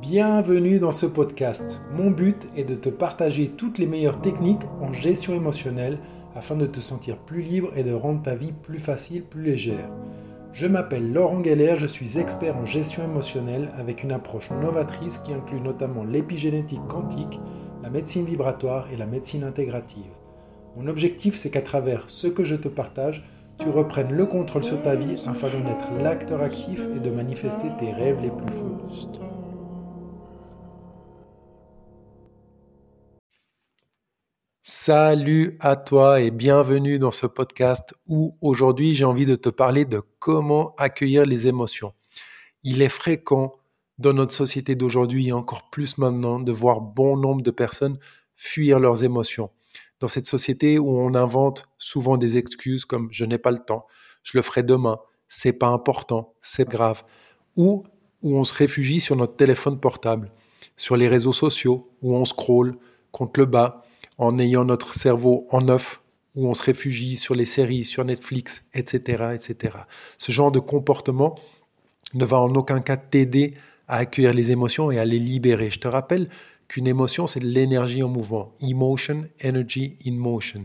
Bienvenue dans ce podcast. Mon but est de te partager toutes les meilleures techniques en gestion émotionnelle afin de te sentir plus libre et de rendre ta vie plus facile, plus légère. Je m'appelle Laurent Galère, je suis expert en gestion émotionnelle avec une approche novatrice qui inclut notamment l'épigénétique quantique, la médecine vibratoire et la médecine intégrative. Mon objectif, c'est qu'à travers ce que je te partage, tu reprennes le contrôle sur ta vie afin d'en être l'acteur actif et de manifester tes rêves les plus fous. Salut à toi et bienvenue dans ce podcast où aujourd'hui j'ai envie de te parler de comment accueillir les émotions. Il est fréquent dans notre société d'aujourd'hui et encore plus maintenant de voir bon nombre de personnes fuir leurs émotions. Dans cette société où on invente souvent des excuses comme je n'ai pas le temps, je le ferai demain, c'est pas important, c'est grave, ou où on se réfugie sur notre téléphone portable, sur les réseaux sociaux où on scrolle contre le bas en ayant notre cerveau en neuf, où on se réfugie sur les séries, sur Netflix, etc., etc. Ce genre de comportement ne va en aucun cas t'aider à accueillir les émotions et à les libérer. Je te rappelle qu'une émotion, c'est de l'énergie en mouvement. Emotion, energy in motion.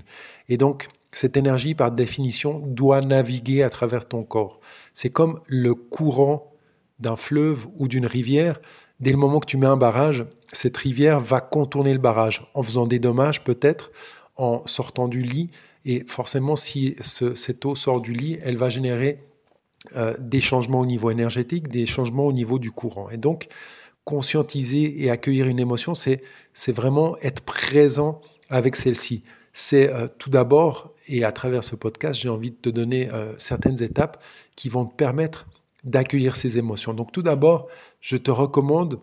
Et donc, cette énergie, par définition, doit naviguer à travers ton corps. C'est comme le courant d'un fleuve ou d'une rivière. Dès le moment que tu mets un barrage, cette rivière va contourner le barrage en faisant des dommages peut-être, en sortant du lit. Et forcément, si cette eau sort du lit, elle va générer euh, des changements au niveau énergétique, des changements au niveau du courant. Et donc, conscientiser et accueillir une émotion, c'est vraiment être présent avec celle-ci. C'est euh, tout d'abord, et à travers ce podcast, j'ai envie de te donner euh, certaines étapes qui vont te permettre d'accueillir ces émotions. Donc tout d'abord, je te recommande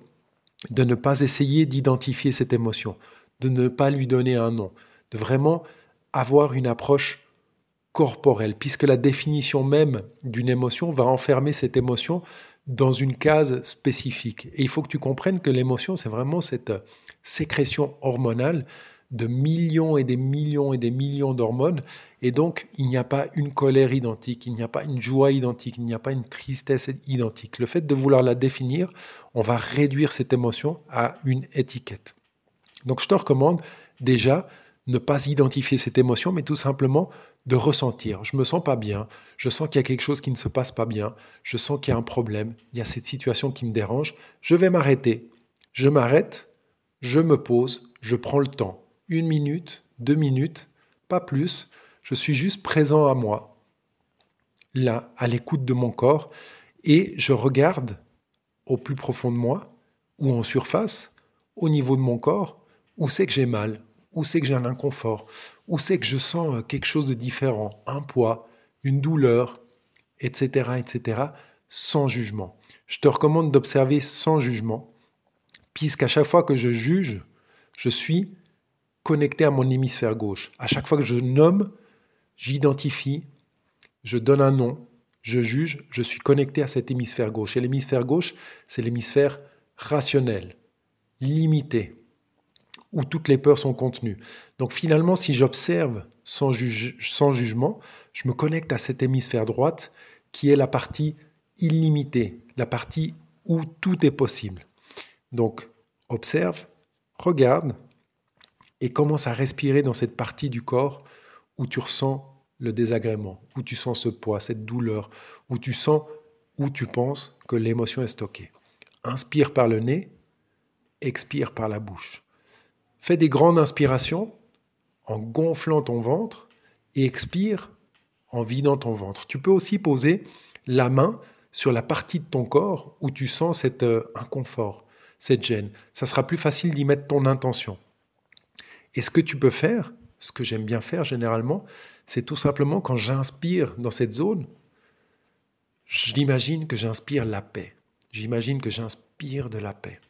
de ne pas essayer d'identifier cette émotion, de ne pas lui donner un nom, de vraiment avoir une approche corporelle, puisque la définition même d'une émotion va enfermer cette émotion dans une case spécifique. Et il faut que tu comprennes que l'émotion, c'est vraiment cette sécrétion hormonale de millions et des millions et des millions d'hormones. Et donc, il n'y a pas une colère identique, il n'y a pas une joie identique, il n'y a pas une tristesse identique. Le fait de vouloir la définir, on va réduire cette émotion à une étiquette. Donc, je te recommande déjà ne pas identifier cette émotion, mais tout simplement de ressentir. Je me sens pas bien, je sens qu'il y a quelque chose qui ne se passe pas bien, je sens qu'il y a un problème, il y a cette situation qui me dérange. Je vais m'arrêter. Je m'arrête, je me pose, je prends le temps une minute, deux minutes, pas plus. Je suis juste présent à moi, là, à l'écoute de mon corps, et je regarde au plus profond de moi, ou en surface, au niveau de mon corps, où c'est que j'ai mal, où c'est que j'ai un inconfort, où c'est que je sens euh, quelque chose de différent, un poids, une douleur, etc., etc., sans jugement. Je te recommande d'observer sans jugement, puisqu'à chaque fois que je juge, je suis connecté à mon hémisphère gauche. À chaque fois que je nomme, j'identifie, je donne un nom, je juge, je suis connecté à cet hémisphère gauche. Et l'hémisphère gauche, c'est l'hémisphère rationnel, limité, où toutes les peurs sont contenues. Donc finalement, si j'observe sans, sans jugement, je me connecte à cet hémisphère droite qui est la partie illimitée, la partie où tout est possible. Donc observe, regarde, et commence à respirer dans cette partie du corps où tu ressens le désagrément, où tu sens ce poids, cette douleur, où tu sens, où tu penses que l'émotion est stockée. Inspire par le nez, expire par la bouche. Fais des grandes inspirations en gonflant ton ventre et expire en vidant ton ventre. Tu peux aussi poser la main sur la partie de ton corps où tu sens cet euh, inconfort, cette gêne. Ça sera plus facile d'y mettre ton intention. Et ce que tu peux faire, ce que j'aime bien faire généralement, c'est tout simplement quand j'inspire dans cette zone, j'imagine que j'inspire la paix. J'imagine que j'inspire de la paix.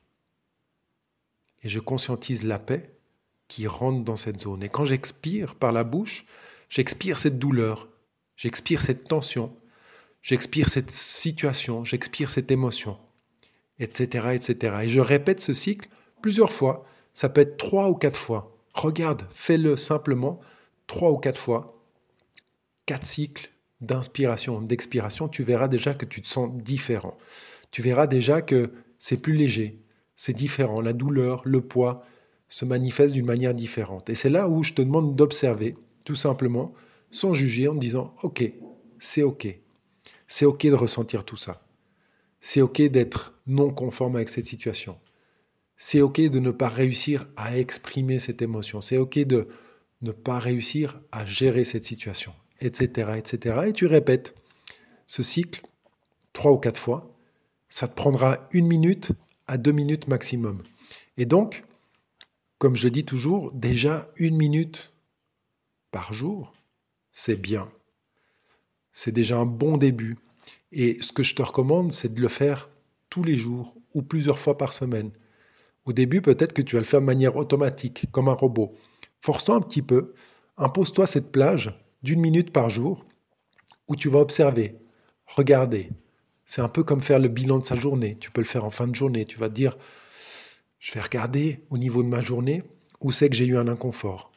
Et je conscientise la paix qui rentre dans cette zone. Et quand j'expire par la bouche, j'expire cette douleur, j'expire cette tension, j'expire cette situation, j'expire cette émotion, etc., etc. Et je répète ce cycle plusieurs fois. Ça peut être trois ou quatre fois. Regarde, fais-le simplement trois ou quatre fois, quatre cycles d'inspiration, d'expiration, tu verras déjà que tu te sens différent. Tu verras déjà que c'est plus léger, c'est différent. La douleur, le poids se manifestent d'une manière différente. Et c'est là où je te demande d'observer, tout simplement, sans juger, en disant, OK, c'est OK. C'est OK de ressentir tout ça. C'est OK d'être non conforme avec cette situation. C'est OK de ne pas réussir à exprimer cette émotion. C'est OK de ne pas réussir à gérer cette situation, etc., etc. Et tu répètes ce cycle trois ou quatre fois. Ça te prendra une minute à deux minutes maximum. Et donc, comme je dis toujours, déjà une minute par jour, c'est bien. C'est déjà un bon début. Et ce que je te recommande, c'est de le faire tous les jours ou plusieurs fois par semaine. Au début, peut-être que tu vas le faire de manière automatique, comme un robot. Force-toi un petit peu, impose-toi cette plage d'une minute par jour où tu vas observer, regarder, c'est un peu comme faire le bilan de sa journée. Tu peux le faire en fin de journée. Tu vas dire, je vais regarder au niveau de ma journée où c'est que j'ai eu un inconfort,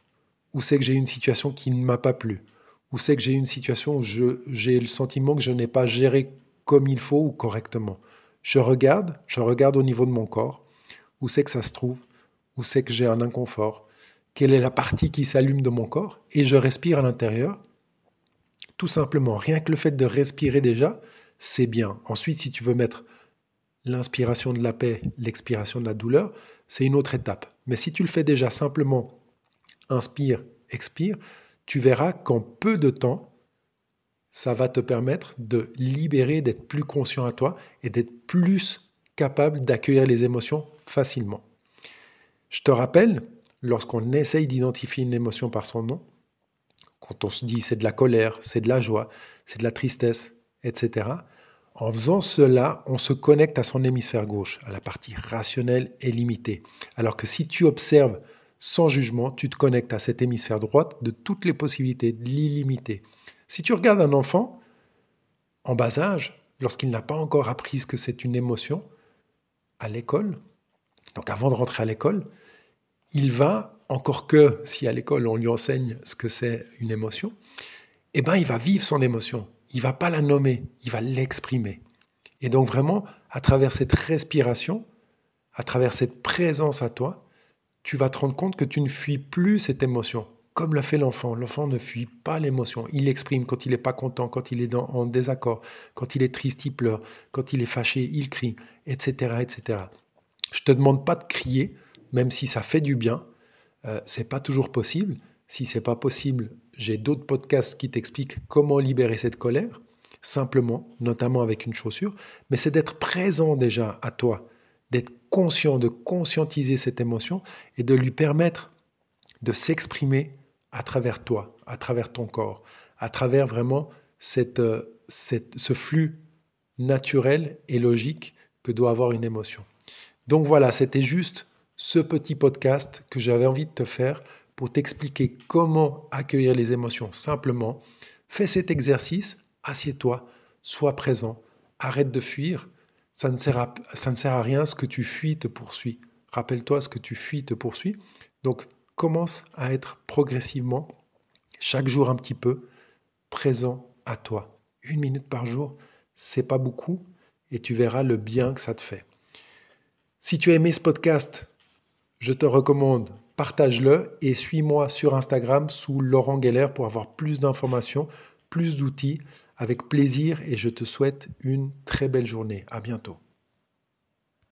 où c'est que j'ai eu une situation qui ne m'a pas plu, où c'est que j'ai eu une situation où j'ai le sentiment que je n'ai pas géré comme il faut ou correctement? Je regarde, je regarde au niveau de mon corps, où c'est que ça se trouve, où c'est que j'ai un inconfort, quelle est la partie qui s'allume de mon corps, et je respire à l'intérieur. Tout simplement, rien que le fait de respirer déjà, c'est bien. Ensuite, si tu veux mettre l'inspiration de la paix, l'expiration de la douleur, c'est une autre étape. Mais si tu le fais déjà simplement, inspire, expire, tu verras qu'en peu de temps, ça va te permettre de libérer, d'être plus conscient à toi et d'être plus capable d'accueillir les émotions facilement. Je te rappelle, lorsqu'on essaye d'identifier une émotion par son nom, quand on se dit c'est de la colère, c'est de la joie, c'est de la tristesse, etc. En faisant cela, on se connecte à son hémisphère gauche, à la partie rationnelle et limitée. Alors que si tu observes sans jugement, tu te connectes à cet hémisphère droite de toutes les possibilités, de l'illimité. Si tu regardes un enfant en bas âge, lorsqu'il n'a pas encore appris ce que c'est une émotion, l'école, donc avant de rentrer à l'école, il va, encore que si à l'école on lui enseigne ce que c'est une émotion, eh ben il va vivre son émotion. Il va pas la nommer, il va l'exprimer. Et donc vraiment, à travers cette respiration, à travers cette présence à toi, tu vas te rendre compte que tu ne fuis plus cette émotion, comme l'a fait l'enfant. L'enfant ne fuit pas l'émotion. Il l'exprime quand il n'est pas content, quand il est en désaccord, quand il est triste, il pleure, quand il est fâché, il crie, etc. etc. Je ne te demande pas de crier, même si ça fait du bien. Euh, c'est pas toujours possible. Si c'est pas possible, j'ai d'autres podcasts qui t'expliquent comment libérer cette colère, simplement, notamment avec une chaussure, mais c'est d'être présent déjà à toi, d'être conscient, de conscientiser cette émotion et de lui permettre de s'exprimer à travers toi, à travers ton corps, à travers vraiment euh, cette, ce flux naturel et logique que doit avoir une émotion. Donc voilà, c'était juste ce petit podcast que j'avais envie de te faire pour t'expliquer comment accueillir les émotions simplement. Fais cet exercice, assieds-toi, sois présent, arrête de fuir. Ça ne, sert à, ça ne sert à rien, ce que tu fuis te poursuit. Rappelle-toi, ce que tu fuis te poursuit. Donc, commence à être progressivement, chaque jour un petit peu, présent à toi. Une minute par jour, c'est pas beaucoup et tu verras le bien que ça te fait. Si tu as aimé ce podcast, je te recommande partage-le et suis-moi sur Instagram sous Laurent Geller pour avoir plus d'informations, plus d'outils avec plaisir et je te souhaite une très belle journée. À bientôt.